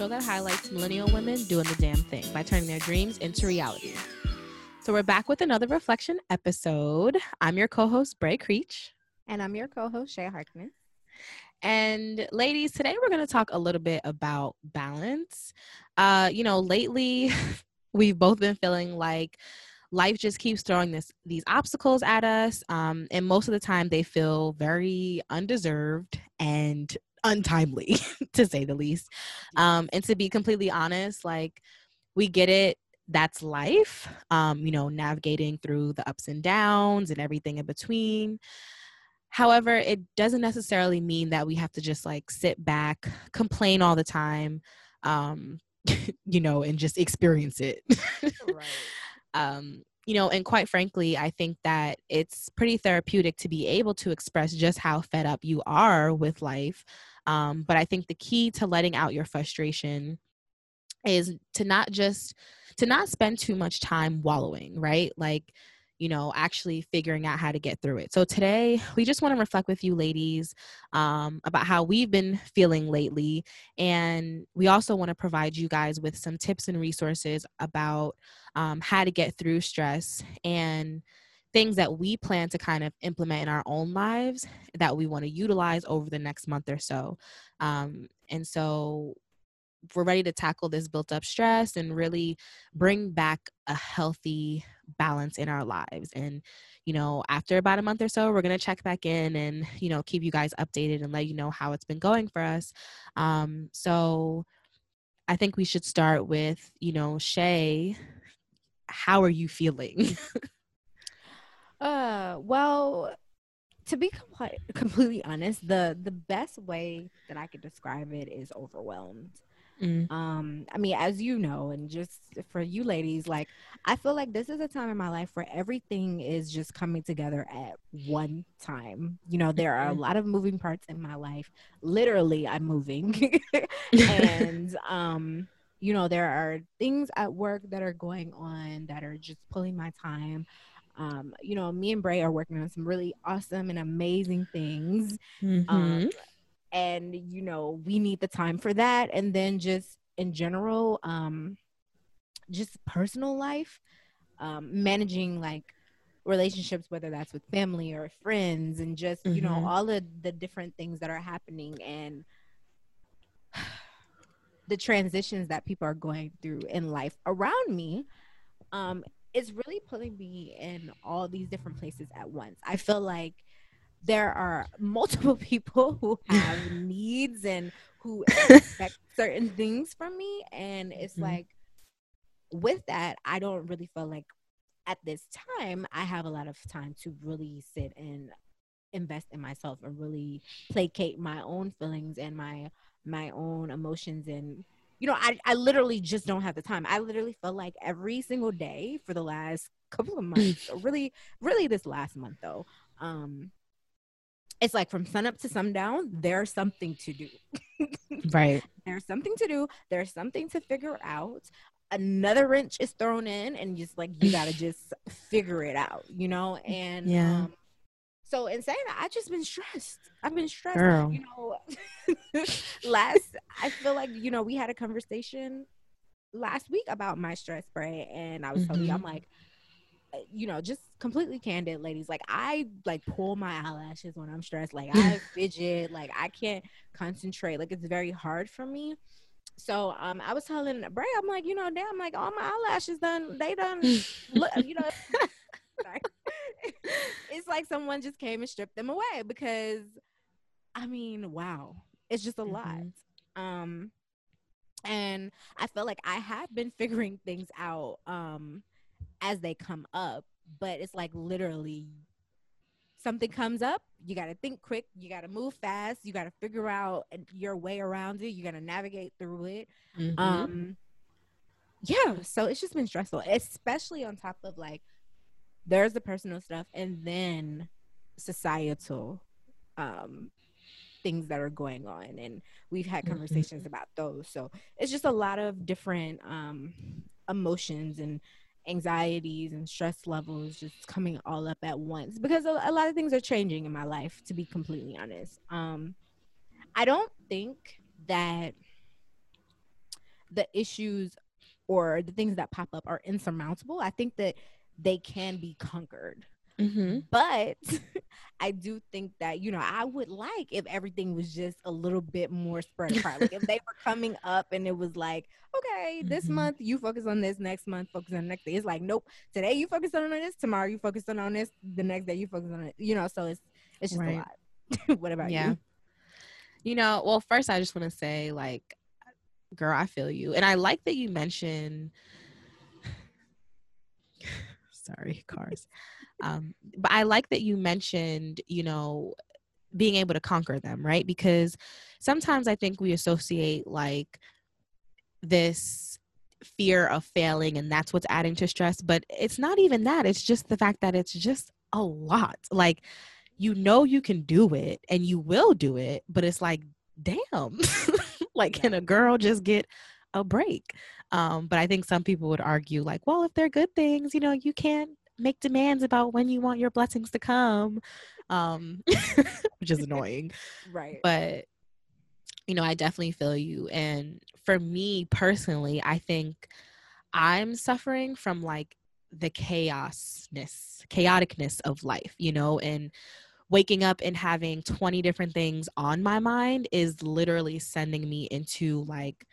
show that highlights millennial women doing the damn thing by turning their dreams into reality. So we're back with another reflection episode. I'm your co-host Bray Creech. And I'm your co-host Shay Harkness. And ladies, today we're going to talk a little bit about balance. Uh, you know, lately we've both been feeling like life just keeps throwing this these obstacles at us um, and most of the time they feel very undeserved and untimely to say the least. Um, and to be completely honest like we get it that's life um, you know navigating through the ups and downs and everything in between. However it doesn't necessarily mean that we have to just like sit back complain all the time um, you know and just experience it. Right. Um, you know, and quite frankly, I think that it's pretty therapeutic to be able to express just how fed up you are with life. Um, but I think the key to letting out your frustration is to not just to not spend too much time wallowing, right? Like you know, actually figuring out how to get through it. So today, we just want to reflect with you ladies um, about how we've been feeling lately. And we also want to provide you guys with some tips and resources about um, how to get through stress and things that we plan to kind of implement in our own lives that we want to utilize over the next month or so. Um, and so we're ready to tackle this built up stress and really bring back a healthy balance in our lives. And you know after about a month or so we're going to check back in and you know keep you guys updated and let you know how it's been going for us. Um so i think we should start with you know shay how are you feeling uh well to be compl- completely honest the the best way that i could describe it is overwhelmed Mm. Um, I mean, as you know, and just for you ladies, like I feel like this is a time in my life where everything is just coming together at one time. You know, there are a mm-hmm. lot of moving parts in my life. Literally, I'm moving. and um, you know, there are things at work that are going on that are just pulling my time. Um, you know, me and Bray are working on some really awesome and amazing things. Mm-hmm. Um, and you know we need the time for that and then just in general um just personal life um managing like relationships whether that's with family or friends and just mm-hmm. you know mm-hmm. all of the different things that are happening and the transitions that people are going through in life around me um it's really putting me in all these different places at once i feel like there are multiple people who have needs and who expect certain things from me and it's mm-hmm. like with that i don't really feel like at this time i have a lot of time to really sit and invest in myself and really placate my own feelings and my my own emotions and you know I, I literally just don't have the time i literally feel like every single day for the last couple of months really really this last month though um it's like from sun up to sundown, there's something to do. right. There's something to do. There's something to figure out. Another wrench is thrown in, and just like you gotta just figure it out, you know? And yeah. Um, so in saying that, I've just been stressed. I've been stressed. Girl. You know, last I feel like, you know, we had a conversation last week about my stress spray, and I was mm-hmm. telling you, I'm like, uh, you know, just completely candid, ladies. Like I like pull my eyelashes when I'm stressed. Like I fidget. Like I can't concentrate. Like it's very hard for me. So um, I was telling Bray, I'm like, you know, damn, like all my eyelashes done, they done, look, you know. it's like someone just came and stripped them away because, I mean, wow, it's just a mm-hmm. lot. Um, and I feel like I have been figuring things out. Um, as they come up, but it's like literally something comes up, you got to think quick, you got to move fast, you got to figure out your way around it, you got to navigate through it. Mm-hmm. Um yeah, so it's just been stressful, especially on top of like there's the personal stuff and then societal um things that are going on and we've had mm-hmm. conversations mm-hmm. about those so it's just a lot of different um emotions and anxieties and stress levels just coming all up at once because a, a lot of things are changing in my life to be completely honest um i don't think that the issues or the things that pop up are insurmountable, I think that they can be conquered. Mm-hmm. But I do think that, you know, I would like if everything was just a little bit more spread apart. like if they were coming up and it was like, okay, this mm-hmm. month you focus on this, next month focus on the next day. It's like, nope, today you focus on this, tomorrow you focus on this, the next day you focus on it. You know, so it's it's just right. a lot. what about yeah. you? You know, well, first I just want to say, like, girl, I feel you. And I like that you mentioned sorry, cars. Um, but I like that you mentioned, you know, being able to conquer them, right? Because sometimes I think we associate like this fear of failing and that's what's adding to stress, but it's not even that. It's just the fact that it's just a lot. Like, you know, you can do it and you will do it, but it's like, damn, like, can a girl just get a break? Um, but I think some people would argue, like, well, if they're good things, you know, you can't make demands about when you want your blessings to come um which is annoying. Right. But you know i definitely feel you and for me personally i think i'm suffering from like the chaosness chaoticness of life you know and waking up and having 20 different things on my mind is literally sending me into like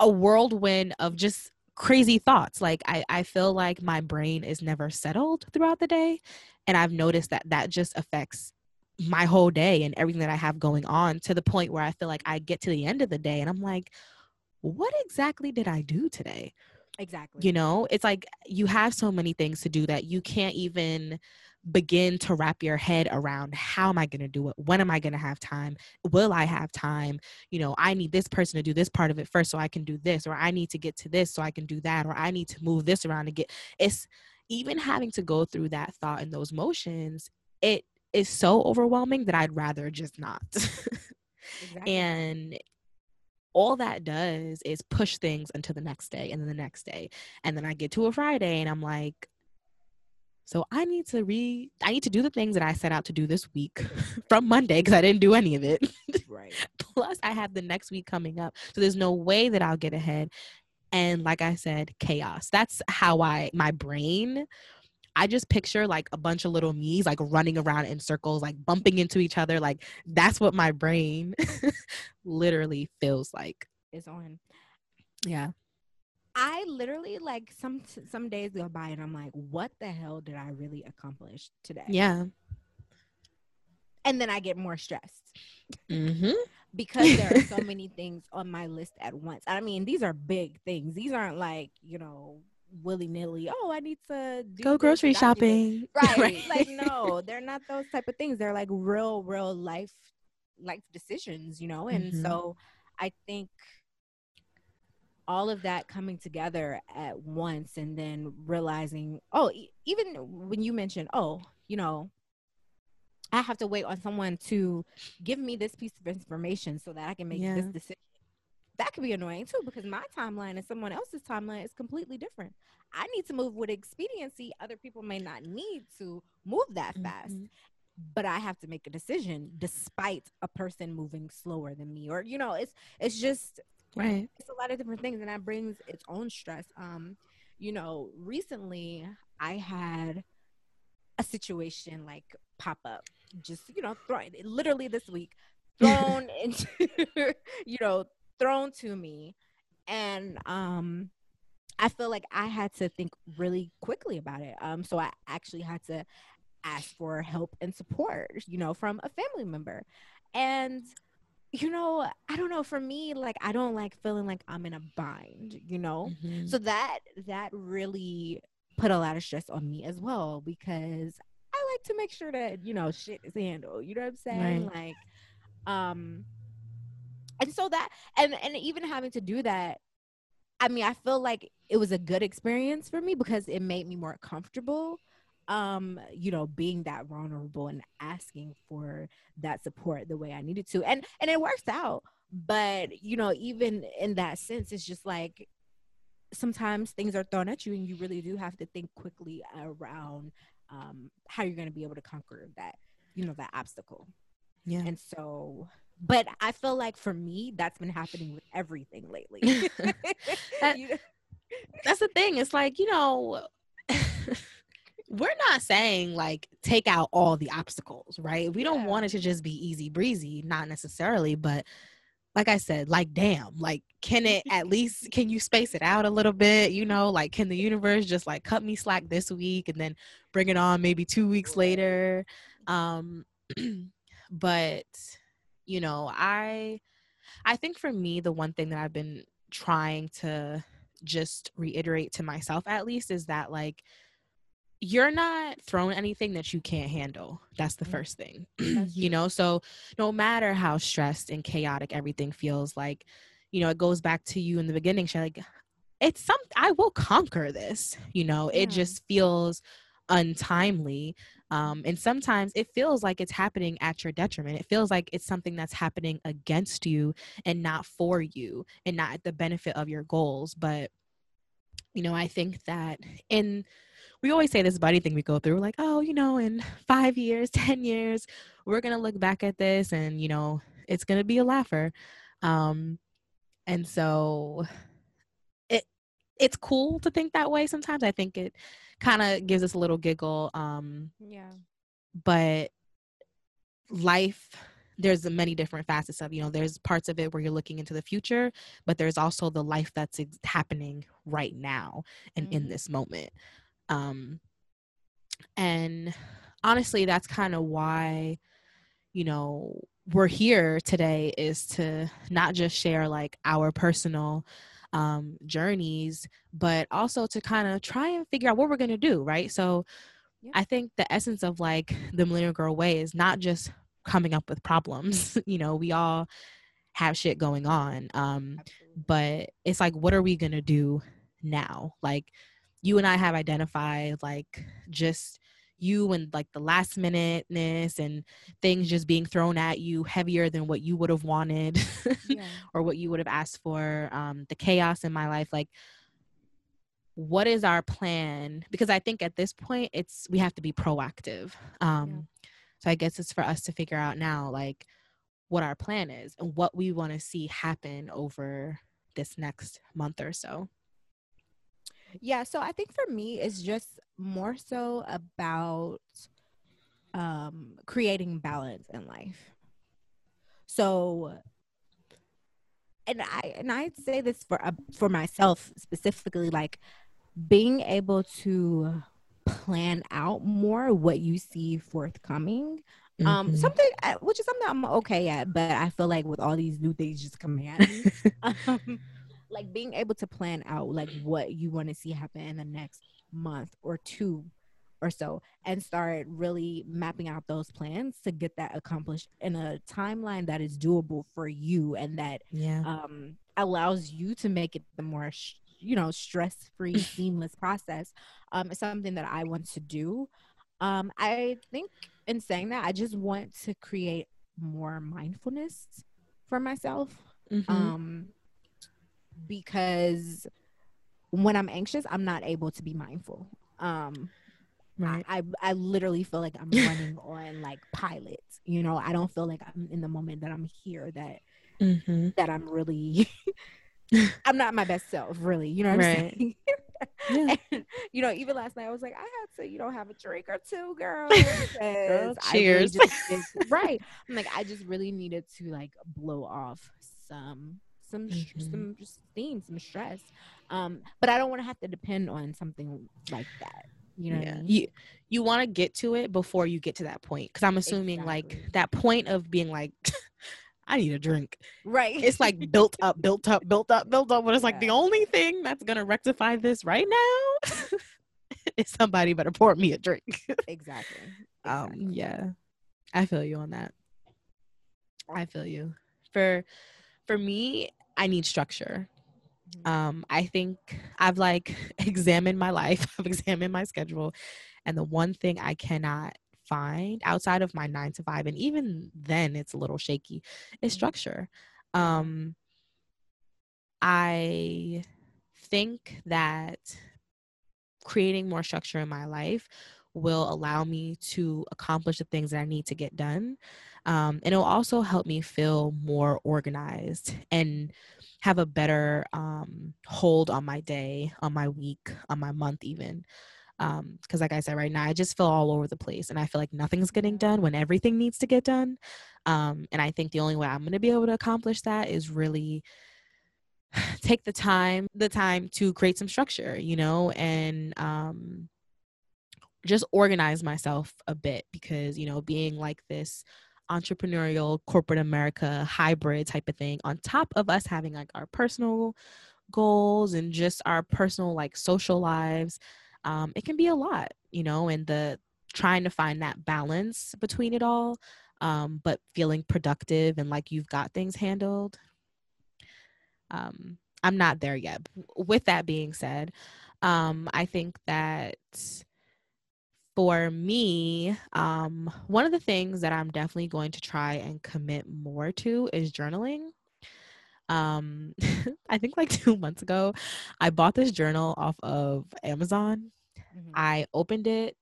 a whirlwind of just crazy thoughts. Like I, I feel like my brain is never settled throughout the day. And I've noticed that that just affects my whole day and everything that I have going on to the point where I feel like I get to the end of the day and I'm like, what exactly did I do today? Exactly. You know, it's like you have so many things to do that you can't even begin to wrap your head around how am I going to do it? When am I going to have time? Will I have time? You know, I need this person to do this part of it first so I can do this, or I need to get to this so I can do that, or I need to move this around to get it's even having to go through that thought and those motions, it is so overwhelming that I'd rather just not. exactly. And all that does is push things until the next day and then the next day. And then I get to a Friday and I'm like, so I need to read, I need to do the things that I set out to do this week from Monday because I didn't do any of it. Right. Plus, I have the next week coming up. So there's no way that I'll get ahead. And like I said, chaos. That's how I, my brain, I just picture like a bunch of little me's like running around in circles, like bumping into each other. Like that's what my brain literally feels like. Is on. Yeah. I literally like some some days go by and I'm like, what the hell did I really accomplish today? Yeah. And then I get more stressed. Mm-hmm. because there are so many things on my list at once. I mean, these are big things. These aren't like, you know, willy nilly. Oh, I need to go grocery shopping. Right. right. Like, no, they're not those type of things. They're like real, real life, life decisions, you know? And mm-hmm. so I think all of that coming together at once and then realizing oh e- even when you mentioned oh you know i have to wait on someone to give me this piece of information so that i can make yeah. this decision that could be annoying too because my timeline and someone else's timeline is completely different i need to move with expediency other people may not need to move that mm-hmm. fast but i have to make a decision despite a person moving slower than me or you know it's it's just Right. It's a lot of different things and that brings its own stress. Um, you know, recently I had a situation like pop up, just, you know, thrown literally this week, thrown into, you know, thrown to me. And um I feel like I had to think really quickly about it. Um, so I actually had to ask for help and support, you know, from a family member. And you know, I don't know. For me, like I don't like feeling like I'm in a bind, you know? Mm-hmm. So that that really put a lot of stress on me as well because I like to make sure that, you know, shit is handled. You know what I'm saying? Right. Like um and so that and and even having to do that I mean, I feel like it was a good experience for me because it made me more comfortable um you know being that vulnerable and asking for that support the way i needed to and and it works out but you know even in that sense it's just like sometimes things are thrown at you and you really do have to think quickly around um how you're going to be able to conquer that you know that obstacle yeah and so but I feel like for me, that's been happening with everything lately. that, that's the thing. It's like, you know, we're not saying like take out all the obstacles, right? We don't want it to just be easy breezy, not necessarily, but like I said, like damn, like can it at least can you space it out a little bit? You know, like can the universe just like cut me slack this week and then bring it on maybe two weeks later? Um but you know, I I think for me the one thing that I've been trying to just reiterate to myself at least is that like you're not thrown anything that you can't handle. That's the mm-hmm. first thing. you know, so no matter how stressed and chaotic everything feels like, you know, it goes back to you in the beginning, She like it's some I will conquer this. You know, yeah. it just feels untimely. Um, and sometimes it feels like it's happening at your detriment. It feels like it's something that's happening against you and not for you and not at the benefit of your goals. But, you know, I think that in we always say this buddy thing we go through like oh you know in five years ten years we're gonna look back at this and you know it's gonna be a laugher. Um and so it it's cool to think that way sometimes. I think it kind of gives us a little giggle um yeah. but life there's many different facets of you know there's parts of it where you're looking into the future but there's also the life that's ex- happening right now and mm-hmm. in this moment um, and honestly, that's kind of why, you know, we're here today is to not just share like our personal um, journeys, but also to kind of try and figure out what we're going to do, right? So yeah. I think the essence of like the Millennial Girl Way is not just coming up with problems. you know, we all have shit going on. Um, but it's like, what are we going to do now? Like, you and I have identified like just you and like the last minuteness and things just being thrown at you heavier than what you would have wanted yeah. or what you would have asked for um, the chaos in my life like what is our plan because i think at this point it's we have to be proactive um, yeah. so i guess it's for us to figure out now like what our plan is and what we want to see happen over this next month or so yeah, so I think for me it's just more so about um creating balance in life. So and I and I say this for uh, for myself specifically like being able to plan out more what you see forthcoming um, mm-hmm. um something uh, which is something i'm okay at but i feel like with all these new things just coming at me um, like being able to plan out like what you want to see happen in the next month or two or so and start really mapping out those plans to get that accomplished in a timeline that is doable for you and that yeah. um, allows you to make it the more sh- you know stress-free seamless process um, it's something that i want to do um, i think in saying that i just want to create more mindfulness for myself mm-hmm. um, because when I'm anxious, I'm not able to be mindful. Um, right. I, I, I literally feel like I'm running on like pilot. You know, I don't feel like I'm in the moment that I'm here. That mm-hmm. that I'm really. I'm not my best self, really. You know what right. I'm saying? yeah. and, you know, even last night I was like, I had to, you know, have a drink or two, girl. girl cheers. Really just, right. I'm like, I just really needed to like blow off some some mm-hmm. some steam, some stress. Um, but I don't want to have to depend on something like that. You know, yeah. I mean? you you want to get to it before you get to that point because I'm assuming exactly. like that point of being like. I need a drink. Right. It's like built up, built up, built up, built up. But it's yeah. like the only thing that's gonna rectify this right now is somebody better pour me a drink. exactly. Um. Yeah. I feel you on that. I feel you. For for me, I need structure. Mm-hmm. Um, I think I've like examined my life, I've examined my schedule, and the one thing I cannot find outside of my nine to five, and even then it's a little shaky, is mm-hmm. structure. Um, I think that creating more structure in my life will allow me to accomplish the things that I need to get done. Um, and it'll also help me feel more organized and have a better um, hold on my day, on my week, on my month, even. Because, um, like I said, right now, I just feel all over the place and I feel like nothing's getting done when everything needs to get done. Um, and I think the only way I'm going to be able to accomplish that is really take the time the time to create some structure you know and um just organize myself a bit because you know being like this entrepreneurial corporate america hybrid type of thing on top of us having like our personal goals and just our personal like social lives um it can be a lot you know and the trying to find that balance between it all um but feeling productive and like you've got things handled um, I'm not there yet. With that being said, um, I think that for me, um, one of the things that I'm definitely going to try and commit more to is journaling. Um, I think like two months ago, I bought this journal off of Amazon. Mm-hmm. I opened it.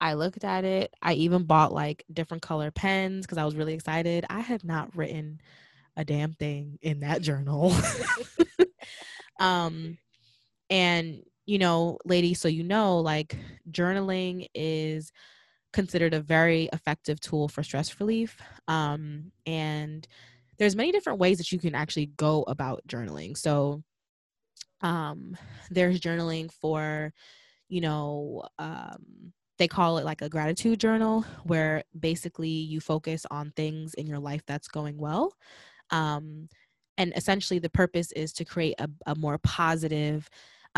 I looked at it. I even bought like different color pens because I was really excited. I had not written a damn thing in that journal. um, and you know, ladies, so you know, like journaling is considered a very effective tool for stress relief. Um, and there's many different ways that you can actually go about journaling. So um, there's journaling for, you know, um, they call it like a gratitude journal where basically you focus on things in your life that's going well um, and essentially, the purpose is to create a, a more positive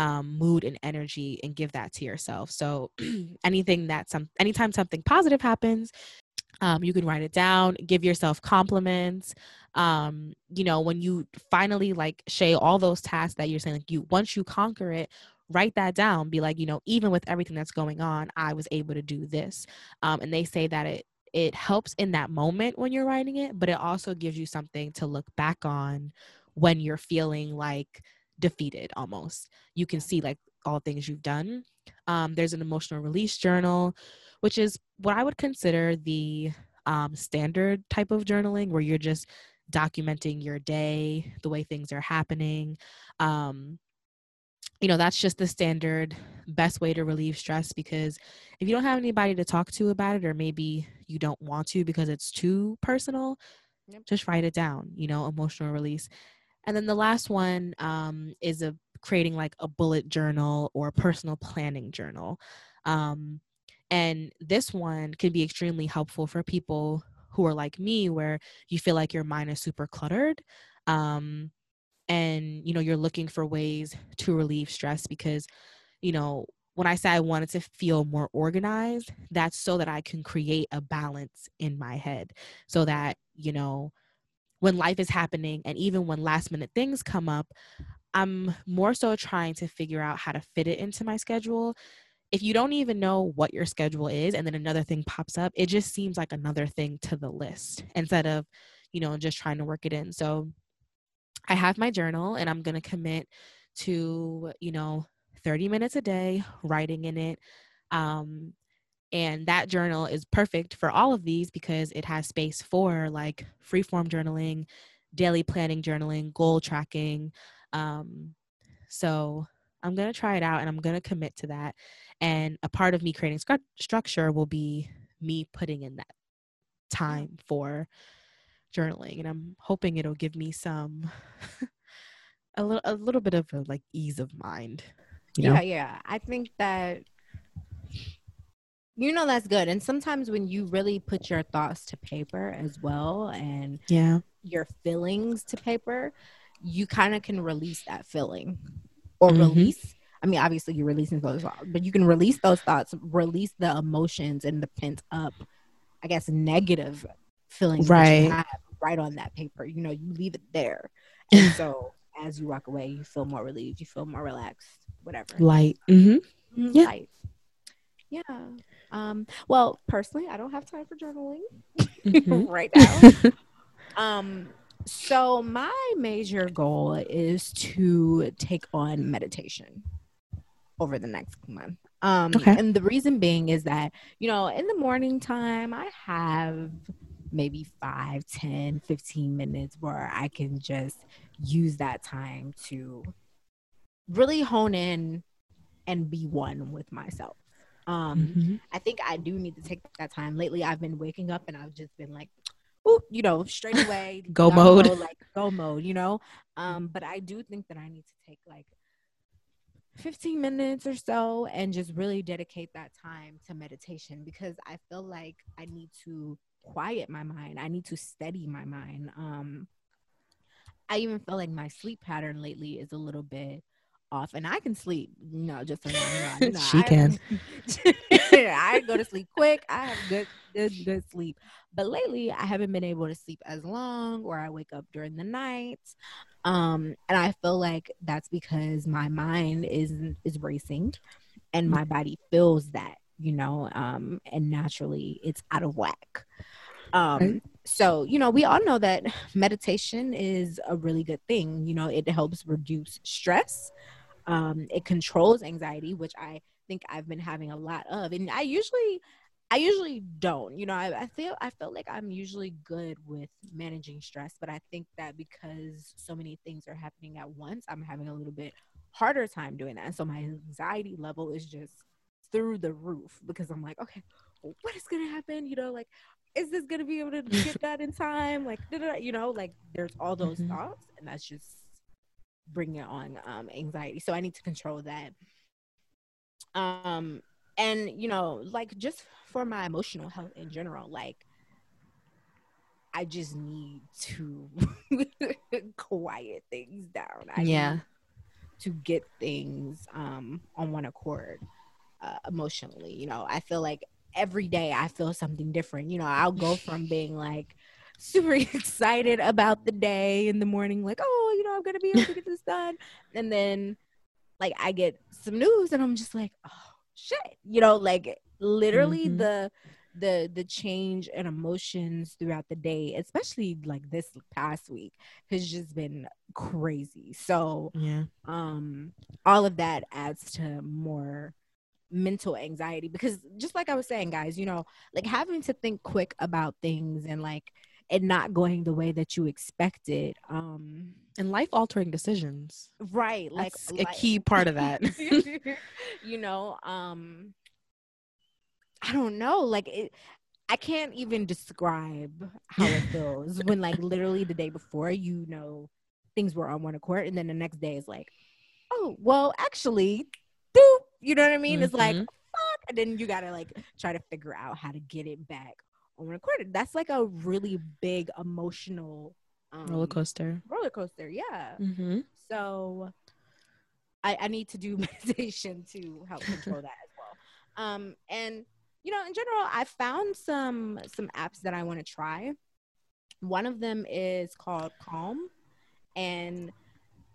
um, mood and energy and give that to yourself. So, anything that some anytime something positive happens, um, you can write it down, give yourself compliments. Um, you know, when you finally like Shay, all those tasks that you're saying, like you once you conquer it, write that down. Be like, you know, even with everything that's going on, I was able to do this. Um, and they say that it it helps in that moment when you're writing it, but it also gives you something to look back on when you're feeling like defeated almost. You can see like all things you've done. Um, there's an emotional release journal, which is what I would consider the um, standard type of journaling where you're just documenting your day, the way things are happening. Um, you know, that's just the standard best way to relieve stress because if you don't have anybody to talk to about it, or maybe you don't want to because it's too personal, yep. just write it down, you know, emotional release. And then the last one um, is a creating like a bullet journal or a personal planning journal. Um, and this one can be extremely helpful for people who are like me, where you feel like your mind is super cluttered. Um, and you know you're looking for ways to relieve stress because you know when i say i wanted to feel more organized that's so that i can create a balance in my head so that you know when life is happening and even when last minute things come up i'm more so trying to figure out how to fit it into my schedule if you don't even know what your schedule is and then another thing pops up it just seems like another thing to the list instead of you know just trying to work it in so I have my journal and I'm going to commit to, you know, 30 minutes a day writing in it. Um, and that journal is perfect for all of these because it has space for like freeform journaling, daily planning journaling, goal tracking. Um, so I'm going to try it out and I'm going to commit to that. And a part of me creating structure will be me putting in that time for journaling and i'm hoping it'll give me some a little a little bit of a, like ease of mind you know? yeah yeah i think that you know that's good and sometimes when you really put your thoughts to paper as well and yeah your feelings to paper you kind of can release that feeling or mm-hmm. release I mean, obviously you're releasing those thoughts, but you can release those thoughts, release the emotions and the pent up, I guess, negative feelings right. right on that paper. You know, you leave it there. And so as you walk away, you feel more relieved, you feel more relaxed, whatever. Light. Mm-hmm. mm-hmm. Yeah. Light. Yeah. Um, well, personally, I don't have time for journaling mm-hmm. right now. um, so my major goal is to take on meditation over the next month. Um, okay. And the reason being is that, you know, in the morning time, I have maybe 5, 10, 15 minutes where I can just use that time to really hone in and be one with myself. Um, mm-hmm. I think I do need to take that time. Lately, I've been waking up and I've just been like, ooh, you know, straight away, go mode, go, like go mode, you know. Um, but I do think that I need to take like 15 minutes or so and just really dedicate that time to meditation because I feel like I need to quiet my mind. I need to steady my mind. Um, I even feel like my sleep pattern lately is a little bit off, and I can sleep. You know, just so know, she I, can. I go to sleep quick. I have good, good, good sleep. But lately, I haven't been able to sleep as long, or I wake up during the night. Um, and I feel like that's because my mind is is racing, and my body feels that, you know, um, and naturally it's out of whack. Um, right. so you know, we all know that meditation is a really good thing. You know, it helps reduce stress. Um, it controls anxiety, which I think I've been having a lot of, and I usually I usually don't. You know, I, I, feel I feel like I'm usually good with managing stress, but I think that because so many things are happening at once, I'm having a little bit harder time doing that. And so my anxiety level is just through the roof because I'm like, okay, what is gonna happen? You know, like is this gonna be able to get that in time? Like, you know, like there's all those mm-hmm. thoughts, and that's just bringing on um, anxiety. So I need to control that. Um, and you know, like just for my emotional health in general, like I just need to quiet things down. I yeah. to get things um on one accord uh, emotionally. You know, I feel like every day I feel something different. You know, I'll go from being like super excited about the day in the morning, like, oh, you know, I'm gonna be able to get this done. And then like I get some news and I'm just like, oh shit. You know, like literally mm-hmm. the the the change and emotions throughout the day especially like this past week has just been crazy so yeah um all of that adds to more mental anxiety because just like I was saying, guys, you know, like having to think quick about things and like it not going the way that you expected. Um and life altering decisions. Right. like a key part of that. you know, um I don't know. Like it I can't even describe how it feels when like literally the day before you know things were on one accord and then the next day is like, oh well actually doop you know what I mean? Mm-hmm. It's like, mm-hmm. fuck. And then you gotta like try to figure out how to get it back on recorded. That's like a really big emotional um, roller coaster. Roller coaster, yeah. Mm-hmm. So I, I need to do meditation to help control that as well. Um, and you know, in general, I found some some apps that I want to try. One of them is called Calm, and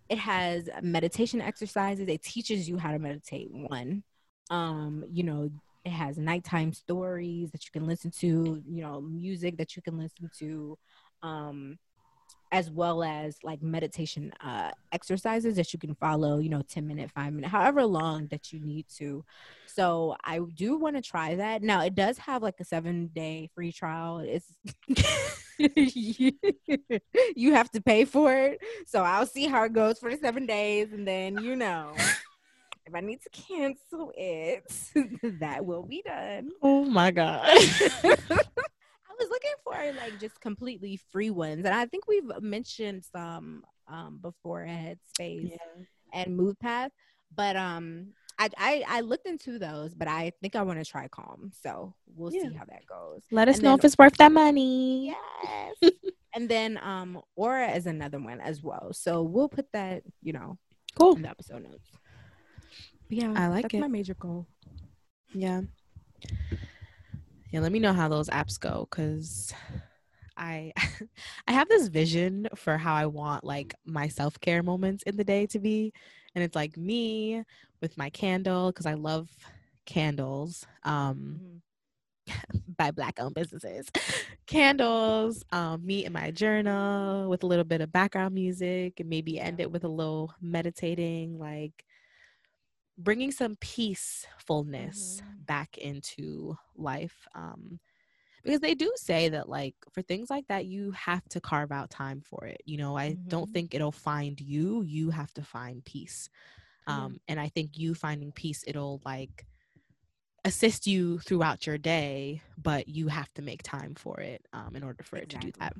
it has meditation exercises. It teaches you how to meditate. One, um, you know, it has nighttime stories that you can listen to. You know, music that you can listen to. Um, as well as like meditation uh, exercises that you can follow, you know, 10 minute, five minute, however long that you need to. So I do want to try that. Now it does have like a seven day free trial. It's you have to pay for it. So I'll see how it goes for the seven days. And then, you know, if I need to cancel it, that will be done. Oh my God. I was looking for like just completely free ones. And I think we've mentioned some um before Headspace yeah. and Moodpath. But um I, I, I looked into those, but I think I want to try Calm. So we'll yeah. see how that goes. Let us and know then, if it's worth that money. Yes. and then um Aura is another one as well. So we'll put that, you know, cool in the episode notes. Yeah, I like that's it. my major goal. Yeah. Yeah, let me know how those apps go because I I have this vision for how I want like my self-care moments in the day to be and it's like me with my candle because I love candles um mm-hmm. by black owned businesses candles um me in my journal with a little bit of background music and maybe end it with a little meditating like bringing some peacefulness mm-hmm. back into life. Um, because they do say that like for things like that you have to carve out time for it you know i mm-hmm. don't think it'll find you you have to find peace um mm-hmm. and i think you finding peace it'll like assist you throughout your day but you have to make time for it um in order for exactly. it to do that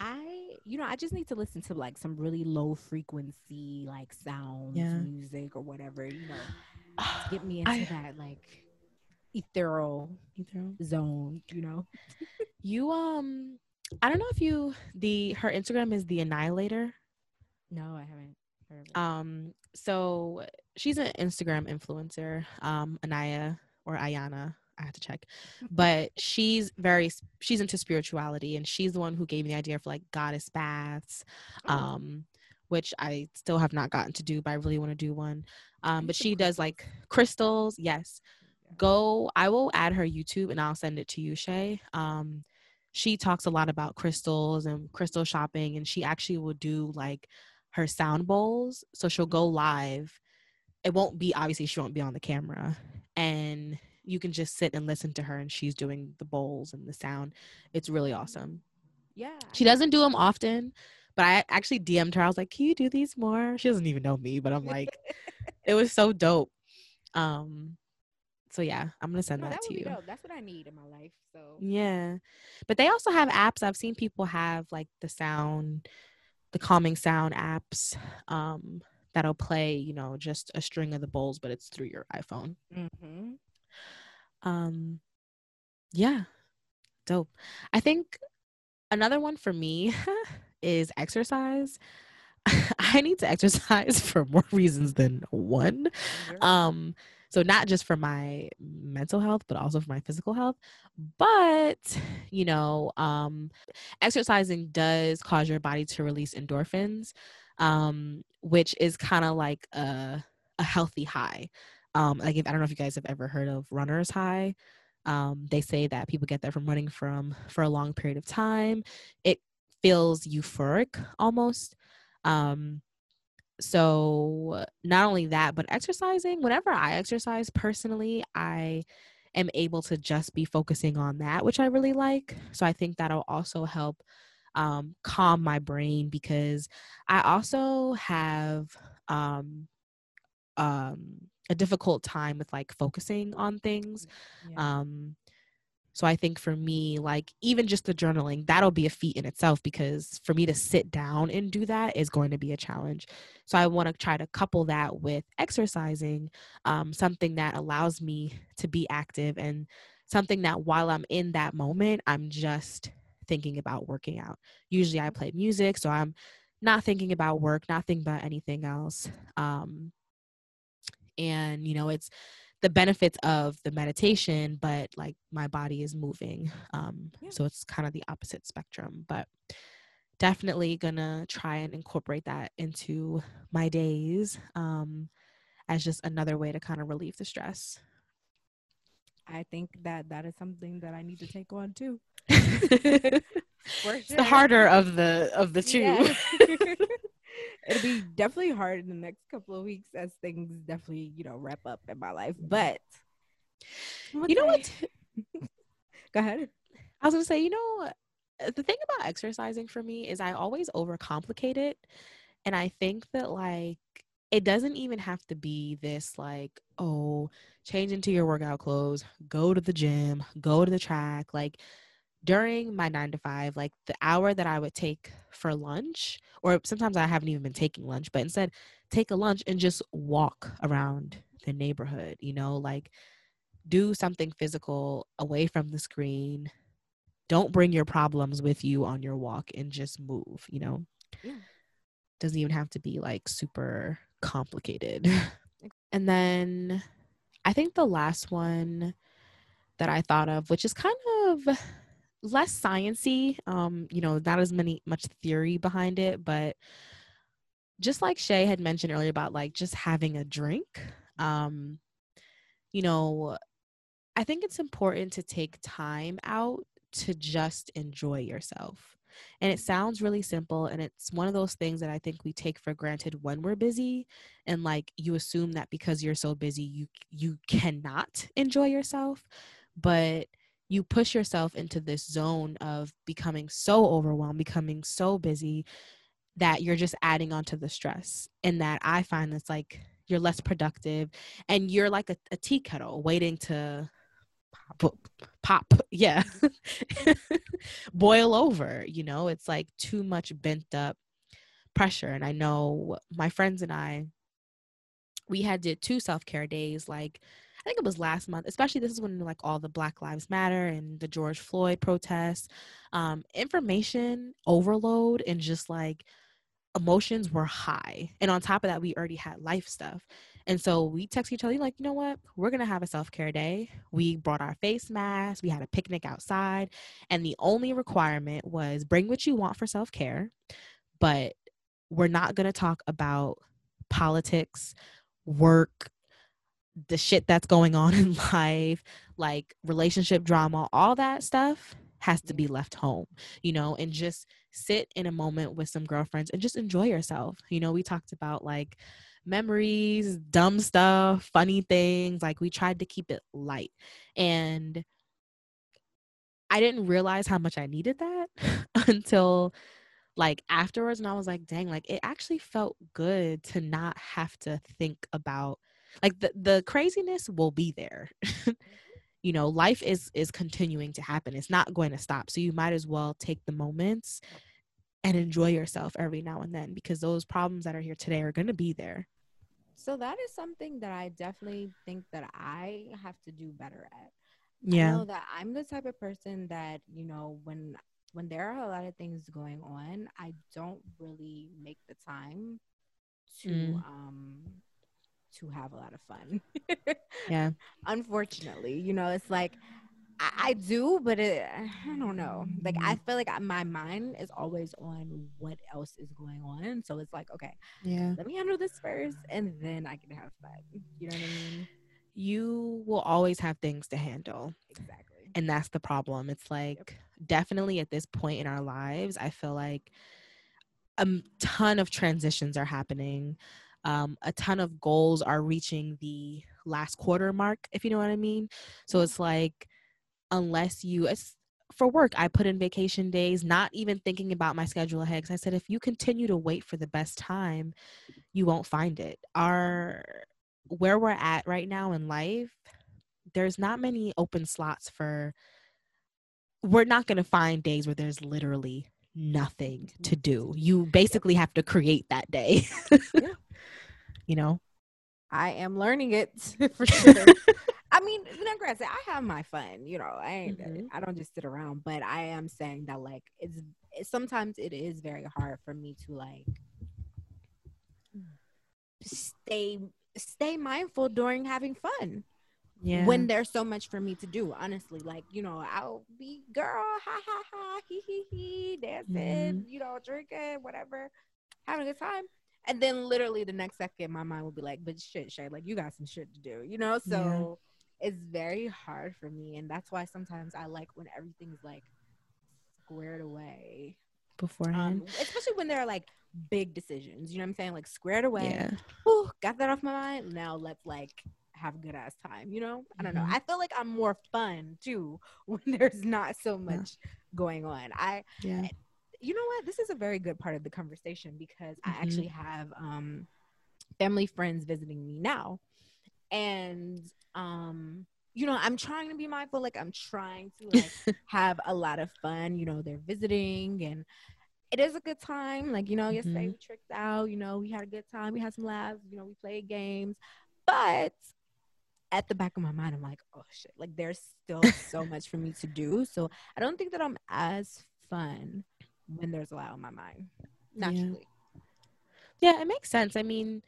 i you know i just need to listen to like some really low frequency like sounds yeah. Music or whatever you know get me into I, that like ethereal, ethereal zone, you know. you um I don't know if you the her Instagram is the annihilator. No, I haven't heard of it. Um so she's an Instagram influencer, um Anaya or Ayana. I have to check. But she's very she's into spirituality and she's the one who gave me the idea for like goddess baths. Oh. Um which I still have not gotten to do, but I really want to do one. Um, but she does like crystals, yes. Go i will add her youtube and i'll send it to you shay. Um, she talks a lot about crystals and crystal shopping and she actually will do like her sound bowls. So she'll go live. It won't be obviously she won't be on the camera. And you can just sit and listen to her and she's doing the bowls and the sound. It's really awesome. Yeah she doesn't do them often but i actually dm'd her i was like can you do these more she doesn't even know me but i'm like it was so dope um so yeah, I'm gonna send no, that, that to you. Dope. That's what I need in my life. So yeah, but they also have apps. I've seen people have like the sound, the calming sound apps. Um, that'll play, you know, just a string of the bowls, but it's through your iPhone. Mm-hmm. Um, yeah, dope. I think another one for me is exercise. I need to exercise for more reasons than one. Um, so not just for my mental health, but also for my physical health. But, you know, um, exercising does cause your body to release endorphins, um, which is kind of like a, a healthy high. Um, like if I don't know if you guys have ever heard of runner's high. Um, they say that people get that from running from for a long period of time. It feels euphoric almost. Um, so not only that but exercising whenever i exercise personally i am able to just be focusing on that which i really like so i think that'll also help um, calm my brain because i also have um, um, a difficult time with like focusing on things yeah. um so I think for me, like even just the journaling, that'll be a feat in itself because for me to sit down and do that is going to be a challenge. So I want to try to couple that with exercising, um, something that allows me to be active and something that while I'm in that moment, I'm just thinking about working out. Usually I play music, so I'm not thinking about work, not thinking about anything else. Um, and you know, it's the benefits of the meditation, but like my body is moving. Um, yeah. So it's kind of the opposite spectrum, but definitely gonna try and incorporate that into my days um, as just another way to kind of relieve the stress. I think that that is something that I need to take on too. sure. It's the harder of the of the two. Yeah. it'll be definitely hard in the next couple of weeks as things definitely you know wrap up in my life but you know what? Go ahead. I was gonna say you know uh, the thing about exercising for me is i always overcomplicate it and i think that like it doesn't even have to be this like oh change into your workout clothes go to the gym go to the track like during my nine to five, like the hour that I would take for lunch, or sometimes I haven't even been taking lunch, but instead take a lunch and just walk around the neighborhood, you know, like do something physical away from the screen. Don't bring your problems with you on your walk and just move, you know? Yeah. Doesn't even have to be like super complicated. and then I think the last one that I thought of, which is kind of less sciency um you know not as many much theory behind it but just like shay had mentioned earlier about like just having a drink um you know i think it's important to take time out to just enjoy yourself And it sounds really simple. And it's one of those things that I think we take for granted when we're busy. And like you assume that because you're so busy, you you cannot enjoy yourself. But you push yourself into this zone of becoming so overwhelmed, becoming so busy that you're just adding on to the stress. And that I find that's like you're less productive and you're like a, a tea kettle waiting to pop, pop yeah boil over you know it's like too much bent up pressure and i know my friends and i we had did two self-care days like i think it was last month especially this is when like all the black lives matter and the george floyd protests um, information overload and just like emotions were high. And on top of that, we already had life stuff. And so we text each other, like, you know what? We're going to have a self care day. We brought our face masks. We had a picnic outside. And the only requirement was bring what you want for self care, but we're not going to talk about politics, work, the shit that's going on in life, like relationship drama, all that stuff has to be left home, you know, and just sit in a moment with some girlfriends and just enjoy yourself. You know, we talked about like memories, dumb stuff, funny things. Like we tried to keep it light. And I didn't realize how much I needed that until like afterwards and I was like, dang, like it actually felt good to not have to think about like the the craziness will be there. you know life is is continuing to happen. It's not going to stop. So you might as well take the moments and enjoy yourself every now and then because those problems that are here today are going to be there. So that is something that i definitely think that i have to do better at. Yeah. I know that i'm the type of person that you know when when there are a lot of things going on i don't really make the time to mm. um to have a lot of fun. yeah. Unfortunately, you know, it's like I, I do, but it, I don't know. Like I feel like my mind is always on what else is going on. So it's like, okay, yeah, let me handle this first, and then I can have fun. You know what I mean? You will always have things to handle. Exactly. And that's the problem. It's like yep. definitely at this point in our lives, I feel like a ton of transitions are happening um, a ton of goals are reaching the last quarter mark, if you know what I mean. So it's like, unless you, it's, for work, I put in vacation days, not even thinking about my schedule ahead. Because I said, if you continue to wait for the best time, you won't find it. Our where we're at right now in life, there's not many open slots for. We're not going to find days where there's literally nothing to do. You basically have to create that day. yeah you know i am learning it for sure i mean know granted i have my fun you know i ain't mm-hmm. i don't just sit around but i am saying that like it's, sometimes it is very hard for me to like stay stay mindful during having fun yeah. when there's so much for me to do honestly like you know i'll be girl ha ha ha he he he dancing mm-hmm. you know drinking whatever having a good time and then literally the next second my mind will be like but shit Shay, like you got some shit to do you know? So yeah. it's very hard for me and that's why sometimes i like when everything's like squared away beforehand. um, especially when there are like big decisions you know what i'm saying? Like squared away. Yeah. Ooh, got that off my mind. Now let's like have a good ass time you know? I don't mm-hmm. know i feel like i'm more fun too when there's not so much yeah. going on. I yeah you know what? This is a very good part of the conversation because mm-hmm. I actually have um, family friends visiting me now. And um, you know, I'm trying to be mindful. Like I'm trying to like have a lot of fun. You know, they're visiting and it is a good time. Like, you know, mm-hmm. yesterday we tricked out, you know, we had a good time. We had some laughs, you know, we played games. But at the back of my mind, I'm like, oh shit, like there's still so much for me to do. So I don't think that I'm as fun when there's a lot on my mind naturally. Yeah. yeah, it makes sense. I mean,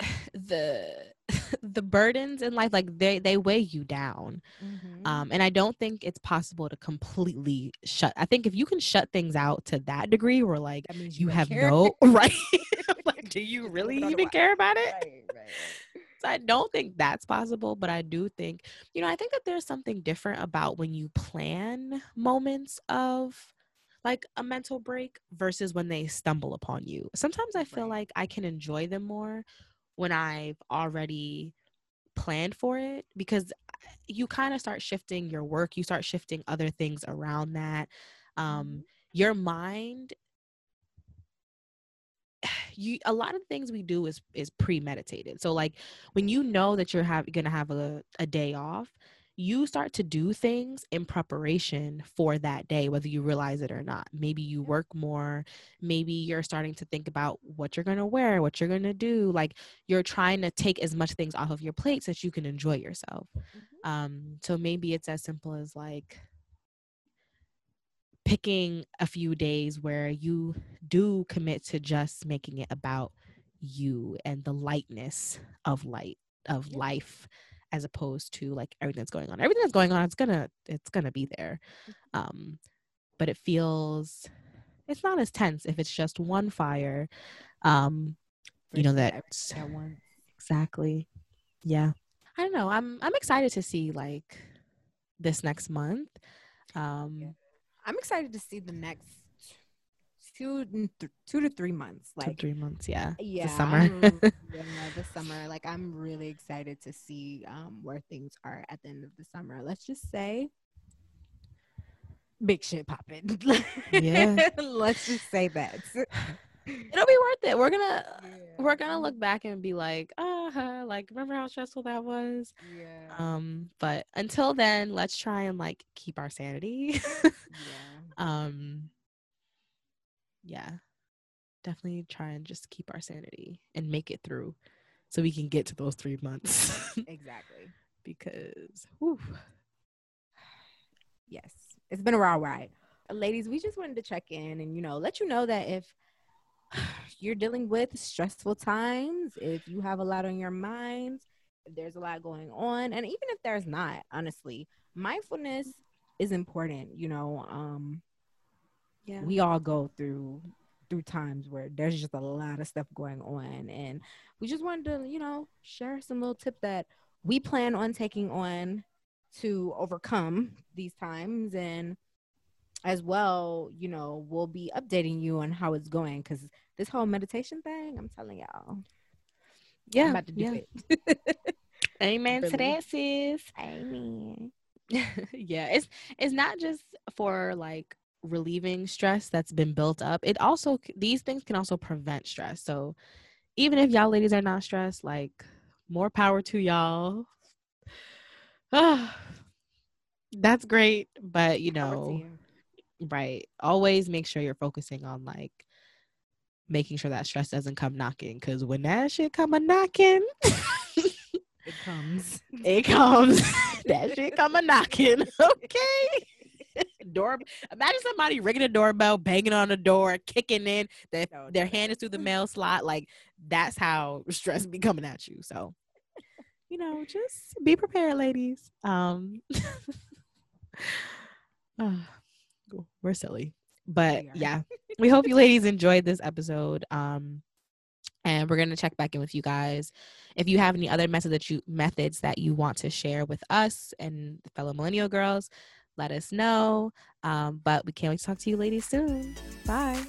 the the burdens in life like they they weigh you down mm-hmm. um and i don't think it's possible to completely shut i think if you can shut things out to that degree where like you, you have care. no right like do you really even care about it right, right, right. so i don't think that's possible but i do think you know i think that there's something different about when you plan moments of like a mental break versus when they stumble upon you. Sometimes I feel right. like I can enjoy them more when I've already planned for it because you kind of start shifting your work, you start shifting other things around that. Um, mm-hmm. Your mind you a lot of things we do is is premeditated so like when you know that you're have, gonna have a, a day off you start to do things in preparation for that day, whether you realize it or not. Maybe you work more. Maybe you're starting to think about what you're going to wear, what you're going to do. Like you're trying to take as much things off of your plate so that you can enjoy yourself. Mm-hmm. Um, so maybe it's as simple as like picking a few days where you do commit to just making it about you and the lightness of light of life as opposed to like everything that's going on. Everything that's going on, it's gonna it's gonna be there. Mm-hmm. Um, but it feels it's not as tense if it's just one fire. Um, you know that exactly. Yeah. I don't know. I'm I'm excited to see like this next month. Um yeah. I'm excited to see the next two two to three months like two, three months yeah. Yeah the summer yeah, the summer. Like i'm really excited to see um where things are at the end of the summer. Let's just say big shit popping. Yeah. Let's just say that. It'll be worth it. We're gonna yeah. we're gonna look back and be like ah uh, like remember how stressful that was? Yeah. Um but until then let's try and like keep our sanity. Yeah. Um yeah, definitely try and just keep our sanity and make it through so we can get to those three months. exactly. because, whew. yes, it's been a wild ride. Ladies, we just wanted to check in and, you know, let you know that if you're dealing with stressful times, if you have a lot on your mind, if there's a lot going on, and even if there's not, honestly, mindfulness is important, you know. Um, yeah. we all go through through times where there's just a lot of stuff going on. And we just wanted to you know share some little tips that we plan on taking on to overcome these times. And as well you know we'll be updating you on how it's going because this whole meditation thing i'm telling y'all. Yeah I'm about to do yeah. it. Amen to that sis. Amen. Yeah it's it's not just for like relieving stress that's been built up it also these things can also prevent stress. So even if y'all ladies are not stressed like more power to y'all. That's great but you know you. right always make sure you're focusing on like making sure that stress doesn't come knocking because when that shit come a knocking it comes. it comes. That shit come a knocking okay door. Imagine somebody ringing a doorbell, banging on the door, kicking in. That no, their hand is through the mail slot. Like that's how stress be coming at you. So, you know, just be prepared, ladies. Um, uh, we're silly, but we yeah, we hope you ladies enjoyed this episode. Um, and we're going to check back in with you guys if you have any other methods that you methods that you want to share with us and fellow millennial girls let us know. Um, but we can't wait to talk to you ladies soon. Bye.